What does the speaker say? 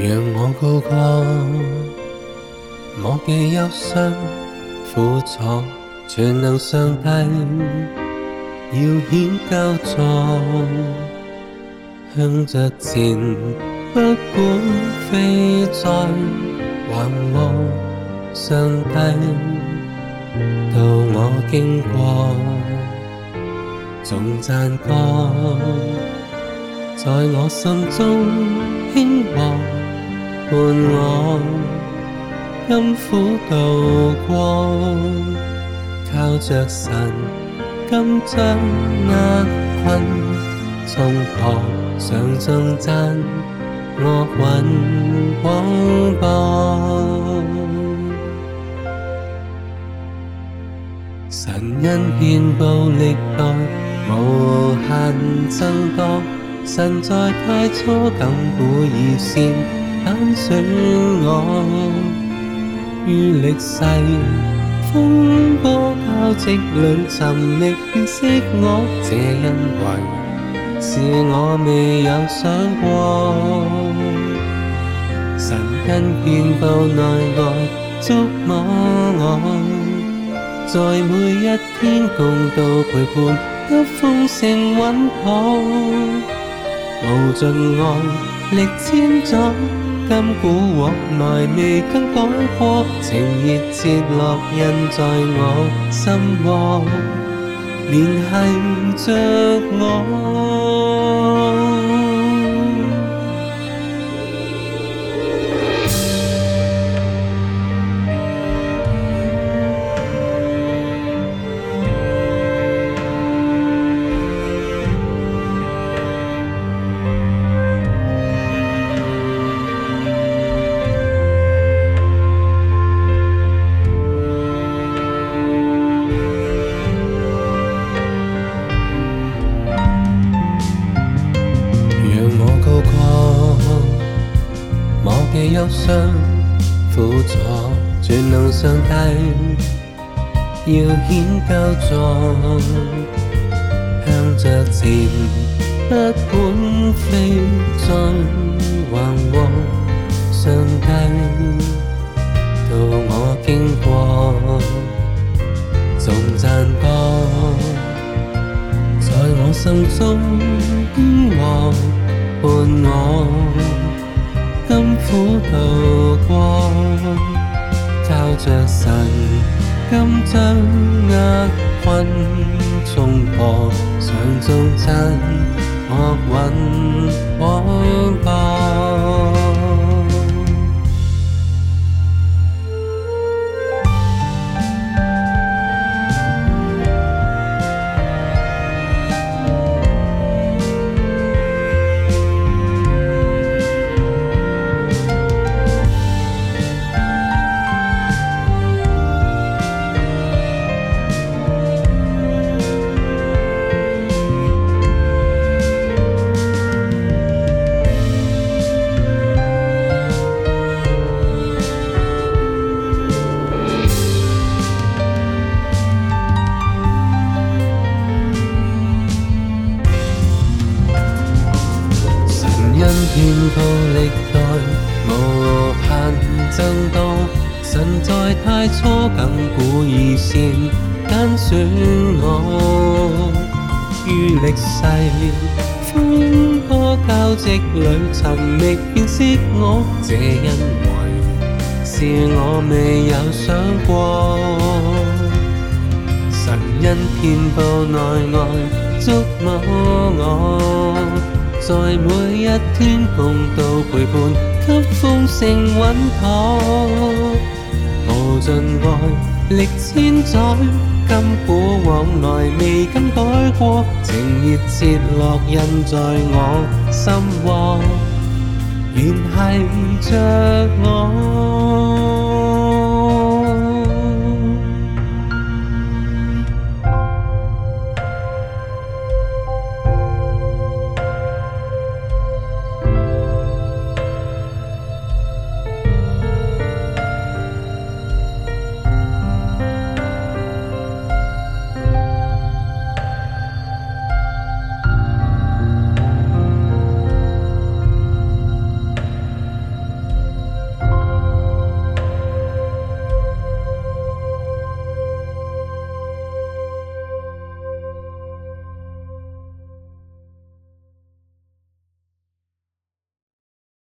让我高歌，忘记忧伤、苦楚，全能上帝要显高壮，向着前，不管飞在或卧，上帝到我经过，众赞歌在我心中轻和。伴我甘苦度过，靠着神甘将厄困冲破，上中赞我运广播。神恩遍布历代，无限增多。神在太初甘苦已先。欣赏我，于历世风波交织里寻觅辨识我，这因为是我未有想过。神恩遍布内外，祝摸我，在每一天共度陪伴都丰盛稳妥，无尽爱历千载。今古往来未更讲过，情意切落印在我心窝，联系着我。相輔助，全能上帝要顯救助，向着前，不管飛進橫禍，上帝到我經過，仲讚歌。在我心中，和伴我。金掌握分中破，上中真惡運。生動，神在太初亘古以前揀選我，於歷世歡歌交織裏尋覓辨識我，這恩惠是我未有想過，神恩遍佈內外，觸摸我，在每一天共度陪伴。給豐盛穩妥。無盡愛歷千載，今古往來未更改過，情熱切烙印在我心窩，聯繫着我。